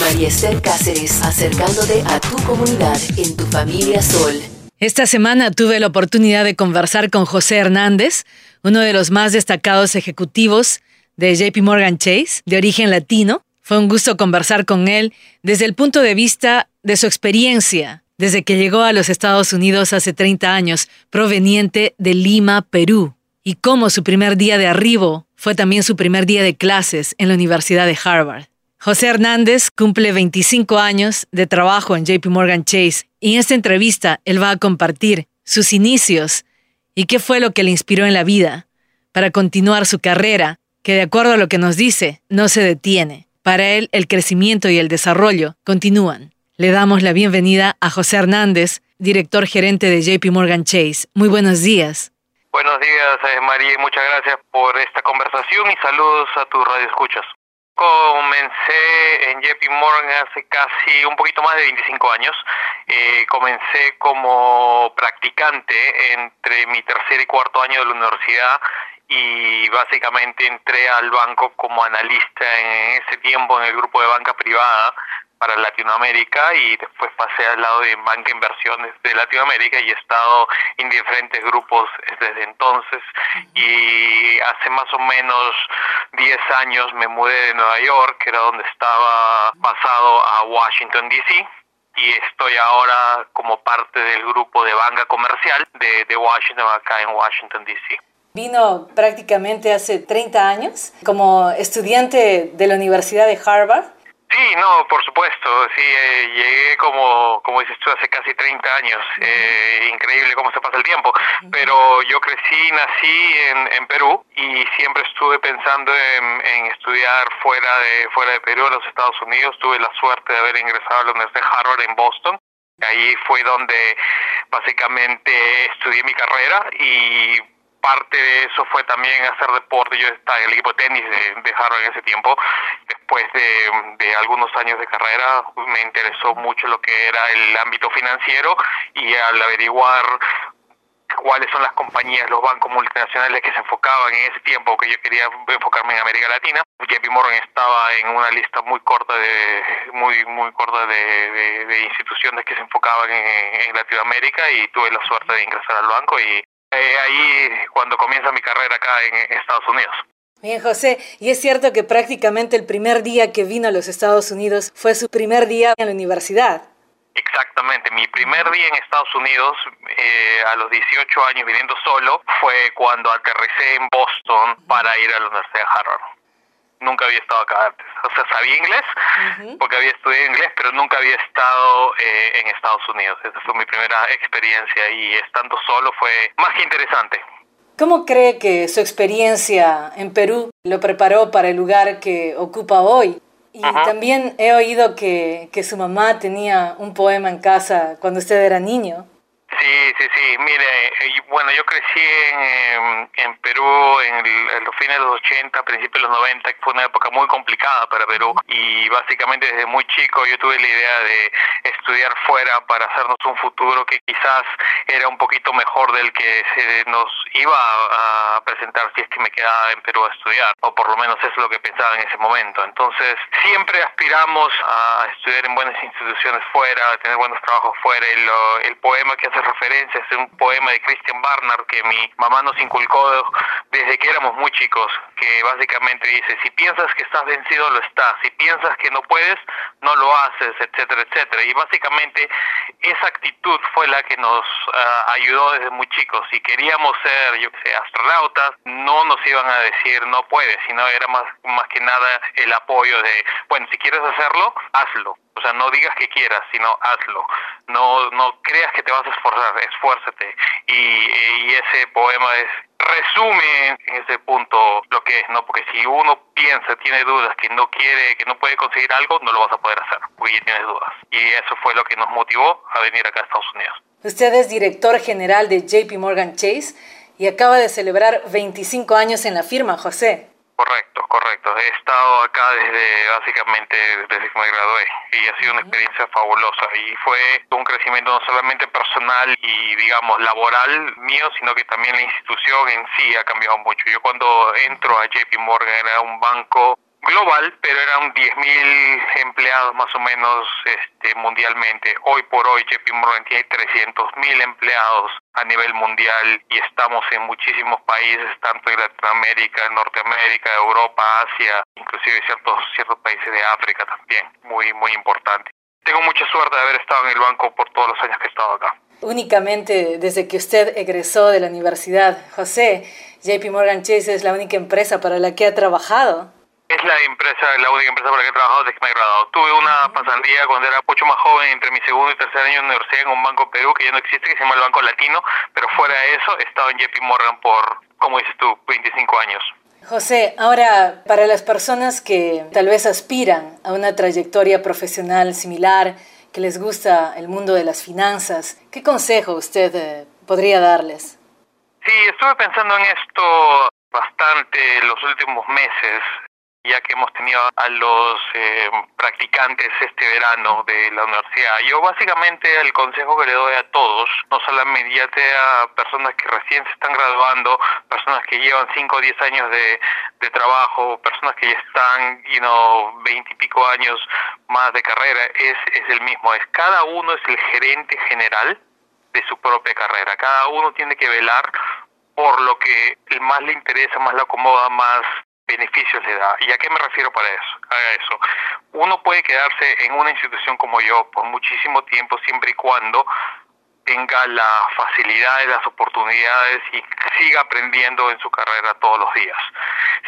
María Esther Cáceres, acercándote a tu comunidad en tu familia Sol. Esta semana tuve la oportunidad de conversar con José Hernández, uno de los más destacados ejecutivos de JP Morgan Chase, de origen latino. Fue un gusto conversar con él desde el punto de vista de su experiencia desde que llegó a los Estados Unidos hace 30 años, proveniente de Lima, Perú, y cómo su primer día de arribo fue también su primer día de clases en la Universidad de Harvard. José Hernández cumple 25 años de trabajo en JP Morgan Chase y en esta entrevista él va a compartir sus inicios y qué fue lo que le inspiró en la vida para continuar su carrera, que de acuerdo a lo que nos dice, no se detiene. Para él el crecimiento y el desarrollo continúan. Le damos la bienvenida a José Hernández, director gerente de JP Morgan Chase. Muy buenos días. Buenos días, eh, María, y muchas gracias por esta conversación y saludos a tus radioescuchas. Comencé en JP Morgan hace casi un poquito más de 25 años. Eh, comencé como practicante entre mi tercer y cuarto año de la universidad y básicamente entré al banco como analista en ese tiempo en el grupo de banca privada para Latinoamérica y después pasé al lado de Banca Inversiones de Latinoamérica y he estado en diferentes grupos desde entonces y hace más o menos 10 años me mudé de Nueva York, que era donde estaba pasado a Washington, D.C. Y estoy ahora como parte del grupo de banca comercial de, de Washington, acá en Washington, D.C. Vino prácticamente hace 30 años como estudiante de la Universidad de Harvard Sí, no, por supuesto, sí, eh, llegué como, como dices tú, hace casi 30 años, eh, increíble cómo se pasa el tiempo, pero yo crecí, nací en, en Perú y siempre estuve pensando en, en, estudiar fuera de, fuera de Perú, en los Estados Unidos, tuve la suerte de haber ingresado a la Universidad de Harvard en Boston, ahí fue donde básicamente estudié mi carrera y parte de eso fue también hacer deporte. Yo estaba en el equipo de tenis de, Harvard en ese tiempo. Después de, algunos años de carrera me interesó mucho lo que era el ámbito financiero y al averiguar cuáles son las compañías, los bancos multinacionales que se enfocaban en ese tiempo que yo quería enfocarme en América Latina. JP Morgan estaba en una lista muy corta de muy muy corta de, de, de instituciones que se enfocaban en, en Latinoamérica y tuve la suerte de ingresar al banco y ahí cuando comienza mi carrera acá en Estados Unidos. Bien, José, y es cierto que prácticamente el primer día que vino a los Estados Unidos fue su primer día en la universidad. Exactamente, mi primer día en Estados Unidos, eh, a los 18 años viniendo solo, fue cuando aterricé en Boston para ir a la Universidad de Harvard nunca había estado acá antes. O sea, sabía inglés, porque había estudiado inglés, pero nunca había estado eh, en Estados Unidos. Esa fue mi primera experiencia y estando solo fue más que interesante. ¿Cómo cree que su experiencia en Perú lo preparó para el lugar que ocupa hoy? Y también he oído que, que su mamá tenía un poema en casa cuando usted era niño. Sí, sí, sí. Mire, eh, bueno, yo crecí en, em, en Perú en, en, los fines de los 80, principios de los 90, que fue una época muy complicada para Perú. Y básicamente desde muy chico yo tuve la idea de estudiar fuera para hacernos un futuro que quizás era un poquito mejor del que se nos iba a presentar si es que me quedaba en Perú a estudiar. O por lo menos eso es lo que pensaba en ese momento. Entonces, siempre aspiramos a estudiar en buenas instituciones fuera, a tener buenos trabajos fuera. Y lo, el poema que hace referencia es un poema de Christian Barnard que mi mamá nos inculcó desde que éramos muy chicos, que básicamente dice, si piensas que estás vencido, lo estás, si piensas que no puedes, no lo haces, etcétera, etcétera. Y básicamente esa actitud fue la que nos uh, ayudó desde muy chicos. Si queríamos ser, yo que sé, astronautas, no nos iban a decir no puedes, sino era más, más que nada el apoyo de, bueno, si quieres hacerlo, hazlo. O sea, no digas que quieras, sino hazlo. No, no creas que te vas a esforzar, esfuérzate. Y, y ese poema es resume en ese punto lo que es, ¿no? Porque si uno piensa, tiene dudas, que no quiere, que no puede conseguir algo, no lo vas a poder hacer, porque ya tienes dudas. Y eso fue lo que nos motivó a venir acá a Estados Unidos. Usted es director general de JP Morgan Chase y acaba de celebrar 25 años en la firma, José. Correcto, correcto. He estado acá desde básicamente desde que me gradué y ha sido una experiencia fabulosa y fue un crecimiento no solamente personal y digamos laboral mío, sino que también la institución en sí ha cambiado mucho. Yo cuando entro a JP Morgan era un banco global, pero eran 10.000 empleados más o menos este, mundialmente. Hoy por hoy JP Morgan tiene 300.000 empleados a nivel mundial y estamos en muchísimos países, tanto en Latinoamérica, Norteamérica, Europa, Asia, inclusive ciertos, ciertos países de África también, muy, muy importante. Tengo mucha suerte de haber estado en el banco por todos los años que he estado acá. Únicamente desde que usted egresó de la universidad, José, JP Morgan Chase es la única empresa para la que ha trabajado. Es la empresa, la única empresa para la que he trabajado desde que me he graduado. Tuve una pasantía cuando era mucho más joven, entre mi segundo y tercer año de universidad, en un banco Perú que ya no existe, que se llama el Banco Latino, pero fuera de eso he estado en JP Morgan por, como dices tú, 25 años. José, ahora, para las personas que tal vez aspiran a una trayectoria profesional similar, que les gusta el mundo de las finanzas, ¿qué consejo usted eh, podría darles? Sí, estuve pensando en esto bastante los últimos meses ya que hemos tenido a los eh, practicantes este verano de la universidad. Yo básicamente el consejo que le doy a todos, no solamente a personas que recién se están graduando, personas que llevan 5 o 10 años de, de trabajo, personas que ya están, you know, 20 y pico años más de carrera, es, es el mismo, es cada uno es el gerente general de su propia carrera, cada uno tiene que velar por lo que más le interesa, más le acomoda, más beneficios le da. ¿Y a qué me refiero para eso? A eso. Uno puede quedarse en una institución como yo por muchísimo tiempo siempre y cuando tenga la facilidad de las oportunidades y siga aprendiendo en su carrera todos los días.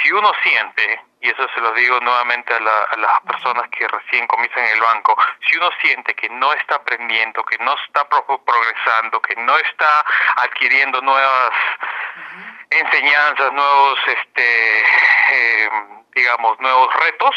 Si uno siente, y eso se lo digo nuevamente a, a las personas que recién comienzan en el banco, si uno siente que no está aprendiendo, que no está progresando, que no está adquiriendo nuevas enseñanzas, nuevos, este, eh, digamos, nuevos retos,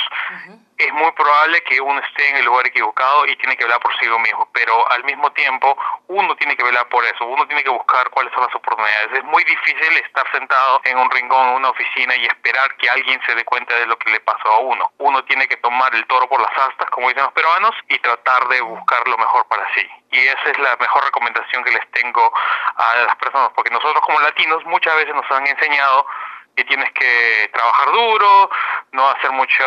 es muy probable que uno esté en el lugar equivocado y tiene que velar por sí mismo, pero al mismo tiempo uno tiene que velar por eso, uno tiene que buscar cuáles son las oportunidades. Es muy difícil estar sentado en un rincón, en una oficina y esperar que alguien se dé cuenta de lo que le pasó a uno. Uno tiene que tomar el toro por las astas, como dicen los peruanos, y tratar de buscar lo mejor para sí. Y esa es la mejor recomendación que les tengo a las personas, porque nosotros como latinos muchas veces nos han enseñado que tienes que trabajar duro, no hacer mucho,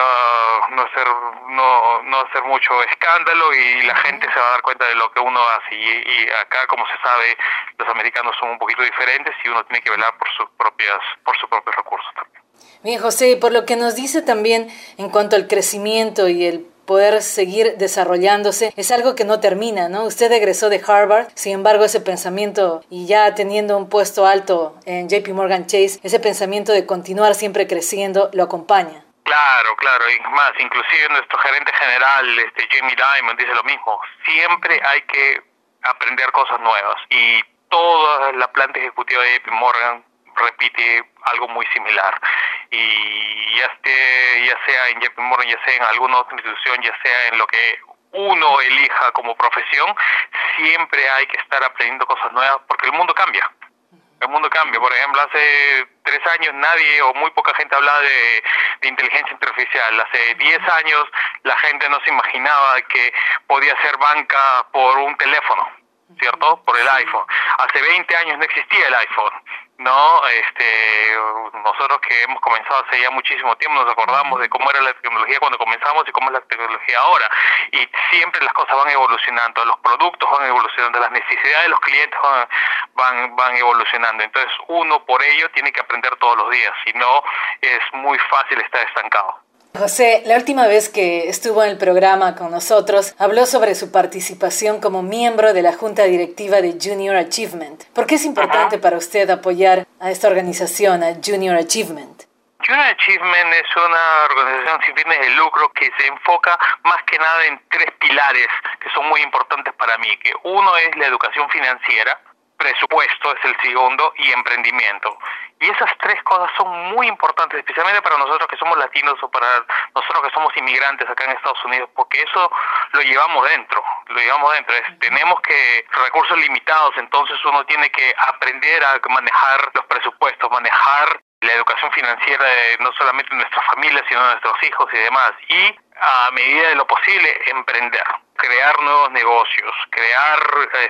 no hacer, no, no hacer mucho escándalo y la gente se va a dar cuenta de lo que uno hace. Y, acá, como se sabe, los americanos son un poquito diferentes y uno tiene que velar por sus propias, por sus propios recursos también. Bien, José, por lo que nos dice también en cuanto al crecimiento y el poder seguir desarrollándose es algo que no termina, ¿no? Usted egresó de Harvard, sin embargo ese pensamiento y ya teniendo un puesto alto en JP Morgan Chase, ese pensamiento de continuar siempre creciendo lo acompaña. Claro, claro, y más, inclusive nuestro gerente general, este Jamie Dimon, dice lo mismo, siempre hay que aprender cosas nuevas y toda la planta ejecutiva de JP Morgan repite algo muy similar y ya esté ya sea en JP Morgan ya sea en alguna otra institución ya sea en lo que uno elija como profesión siempre hay que estar aprendiendo cosas nuevas porque el mundo cambia el mundo cambia. Por ejemplo, hace tres años nadie o muy poca gente hablaba de, de, inteligencia artificial. Hace diez años la gente no se imaginaba que podía ser banca por un teléfono, ¿cierto? Por el iPhone. Hace 20 años no existía el iPhone. No, este, nosotros que hemos comenzado hace ya muchísimo tiempo nos acordamos de cómo era la tecnología cuando comenzamos y cómo es la tecnología ahora. Y siempre las cosas van evolucionando, los productos van evolucionando, las necesidades de los clientes van, van, van evolucionando. Entonces uno por ello tiene que aprender todos los días, si no es muy fácil estar estancado. José, la última vez que estuvo en el programa con nosotros, habló sobre su participación como miembro de la Junta Directiva de Junior Achievement. ¿Por qué es importante para usted apoyar a esta organización, a Junior Achievement? Junior Achievement es una organización sin fines de lucro que se enfoca más que nada en tres pilares que son muy importantes para mí, que uno es la educación financiera, presupuesto es el segundo y emprendimiento. Y esas tres cosas son muy importantes, especialmente para nosotros que somos latinos o para nosotros que somos inmigrantes acá en Estados Unidos, porque eso lo llevamos dentro, lo llevamos dentro. tenemos que recursos limitados, entonces uno tiene que aprender a manejar los presupuestos, manejar la educación financiera de no solamente nuestra familia, sino de nuestros hijos y demás. Y a medida de lo posible, emprender crear nuevos negocios, crear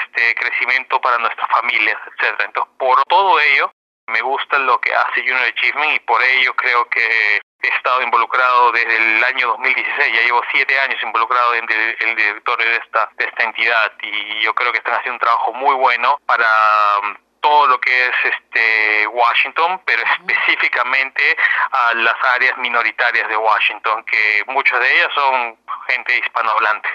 este crecimiento para nuestras familias, etcétera. Entonces, por todo ello, Me gusta lo que hace Junior Achievement y por ello creo que he estado involucrado desde el año 2016, ya llevo siete años involucrado en el, directorio de esta, de esta entidad y yo creo que están haciendo un trabajo muy bueno para um, todo lo que es este Washington, pero específicamente a las áreas minoritarias de Washington, que muchas de ellas son gente hispanohablante.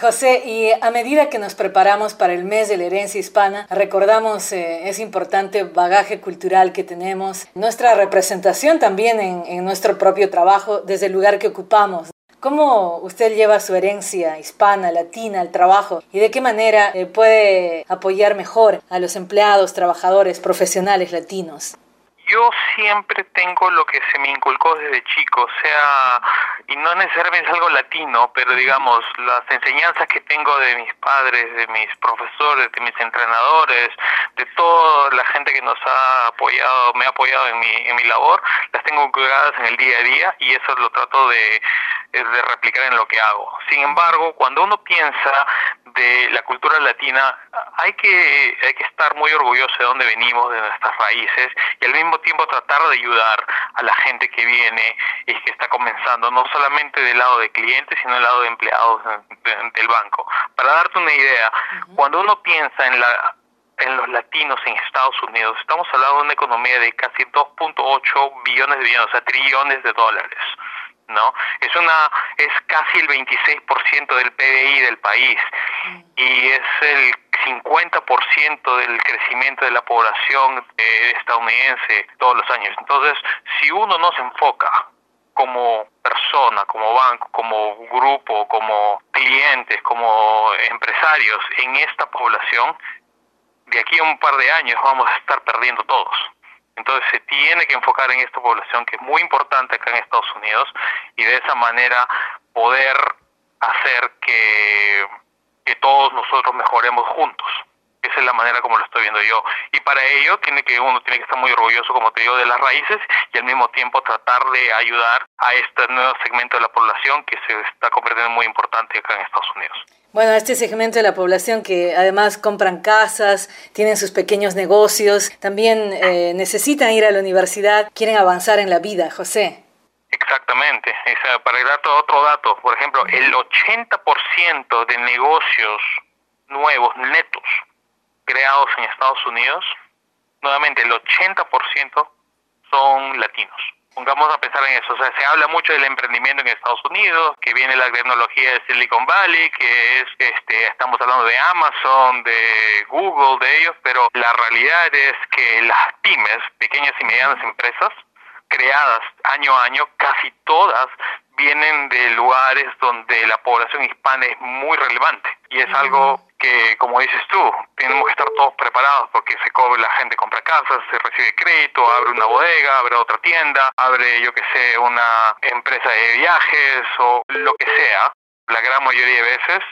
José, y a medida que nos preparamos para el mes de la herencia hispana, recordamos eh, ese importante bagaje cultural que tenemos, nuestra representación también en, nuestro propio trabajo desde el lugar que ocupamos. ¿Cómo usted lleva su herencia hispana, latina al trabajo y de qué manera eh, puede apoyar mejor a los empleados, trabajadores, profesionales latinos? Yo siempre tengo lo que se me inculcó desde chico, o sea, y no necesariamente es algo latino, pero digamos, las enseñanzas que tengo de mis padres, de mis profesores, de mis entrenadores, de toda la gente que nos ha apoyado, me ha apoyado en mi, en mi labor, las tengo inculcadas en el día a día y eso lo trato de, de replicar en lo que hago. Sin embargo, cuando uno piensa de la cultura latina, hay que, hay que estar muy orgulloso de dónde venimos, de nuestras raíces, y al mismo tiempo tratar de ayudar a la gente que viene y que está comenzando, no solamente del lado de clientes, sino del lado de empleados del banco. Para darte una idea, cuando uno piensa en la en los latinos en Estados Unidos, estamos hablando de una economía de casi 2.8 billones de billones, o sea, trillones de dólares. ¿No? Es una es casi el 26% del PBI del país mm. y es el 50% del crecimiento de la población eh, estadounidense todos los años. Entonces, si uno no se enfoca como persona, como banco, como grupo, como clientes, como empresarios en esta población, de aquí a un par de años vamos a estar perdiendo todos. Entonces se tiene que enfocar en esta población que es muy importante acá en Estados Unidos y de esa manera poder hacer que, que todos nosotros mejoremos juntos. Esa es la manera como lo estoy viendo yo. Y para ello tiene que uno tiene que estar muy orgulloso, como te digo, de las raíces y al mismo tiempo tratar de ayudar a este nuevo segmento de la población que se está convirtiendo muy importante acá en Estados Unidos. Bueno, este segmento de la población que además compran casas, tienen sus pequeños negocios, también eh, necesitan ir a la universidad, quieren avanzar en la vida, José. Exactamente. para dar otro dato, por ejemplo, el 80% de negocios nuevos, netos, creados en Estados Unidos, nuevamente el 80% son latinos. Pongamos a pensar en eso, o sea, se habla mucho del emprendimiento en Estados Unidos, que viene la tecnología de Silicon Valley, que es, este, estamos hablando de Amazon, de Google, de ellos, pero la realidad es que las pymes, pequeñas y medianas empresas, creadas año a año, casi todas vienen de lugares donde la población hispana es muy relevante y es algo que, como dices tú, tenemos que estar todos preparados porque se cobre, la gente compra casas, se recibe crédito, abre una bodega, abre otra tienda, abre, yo que sé, una empresa de viajes o lo que sea. La gran mayoría de veces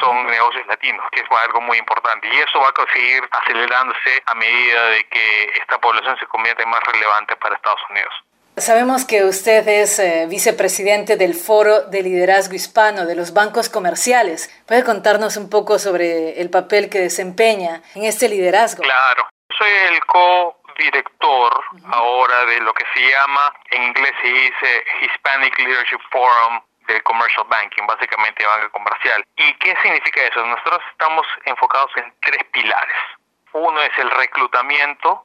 son negocios latinos, que es algo muy importante. Y eso va a seguir acelerándose a medida de que esta población se convierte en más relevante para Estados Unidos. Sabemos que usted es eh, vicepresidente del Foro de Liderazgo Hispano de los bancos comerciales. ¿Puede contarnos un poco sobre el papel que desempeña en este liderazgo? Claro, soy el co-director ahora de lo que se llama, en inglés se dice Hispanic Leadership Forum del Commercial Banking, básicamente banca comercial. ¿Y qué significa eso? Nosotros estamos enfocados en tres pilares. Uno es el reclutamiento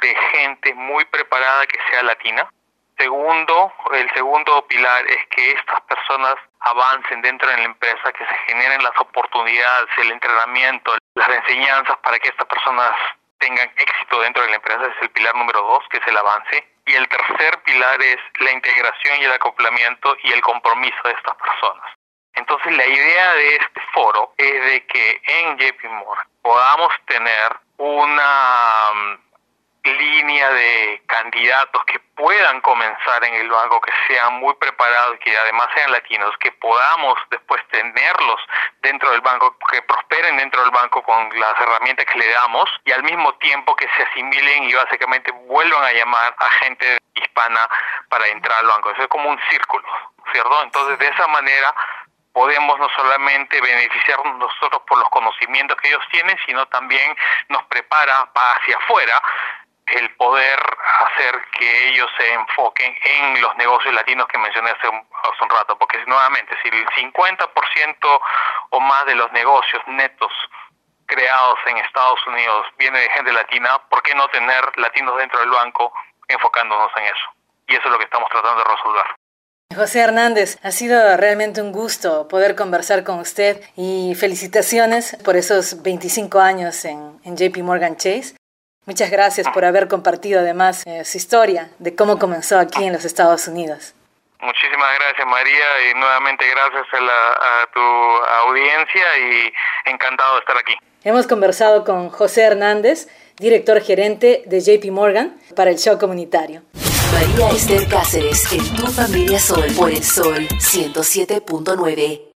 de gente muy preparada que sea latina. Segundo, el segundo pilar es que estas personas avancen dentro de la empresa, que se generen las oportunidades, el entrenamiento, las enseñanzas para que estas personas tengan éxito dentro de la empresa. es el pilar número dos, que es el avance. Y el tercer pilar es la integración y el acoplamiento y el compromiso de estas personas. Entonces la idea de este foro es de que en JP Morgan podamos tener una línea de candidatos que puedan comenzar en el banco, que sean muy preparados, que además sean latinos, que podamos después tenerlos dentro del banco, que prosperen dentro del banco con las herramientas que le damos y al mismo tiempo que se asimilen y básicamente vuelvan a llamar a gente hispana para entrar al banco. Eso es como un círculo, ¿cierto? Entonces de esa manera podemos no solamente beneficiarnos nosotros por los conocimientos que ellos tienen, sino también nos prepara para hacia afuera el poder hacer que ellos se enfoquen en los negocios latinos que mencioné hace un, rato, porque nuevamente, si el 50% o más de los negocios netos creados en Estados Unidos viene de gente latina, ¿por qué no tener latinos dentro del banco enfocándonos en eso? Y eso es lo que estamos tratando de resolver. José Hernández, ha sido realmente un gusto poder conversar con usted y felicitaciones por esos 25 años en, en JP Morgan Chase. Muchas gracias por haber compartido además eh, su historia de cómo comenzó aquí en los Estados Unidos. Muchísimas gracias María y nuevamente gracias a, la, a tu audiencia y encantado de estar aquí. Hemos conversado con José Hernández, director gerente de JP Morgan para el show comunitario. María Esther Cáceres en Tu Familia Sol por el Sol 107.9.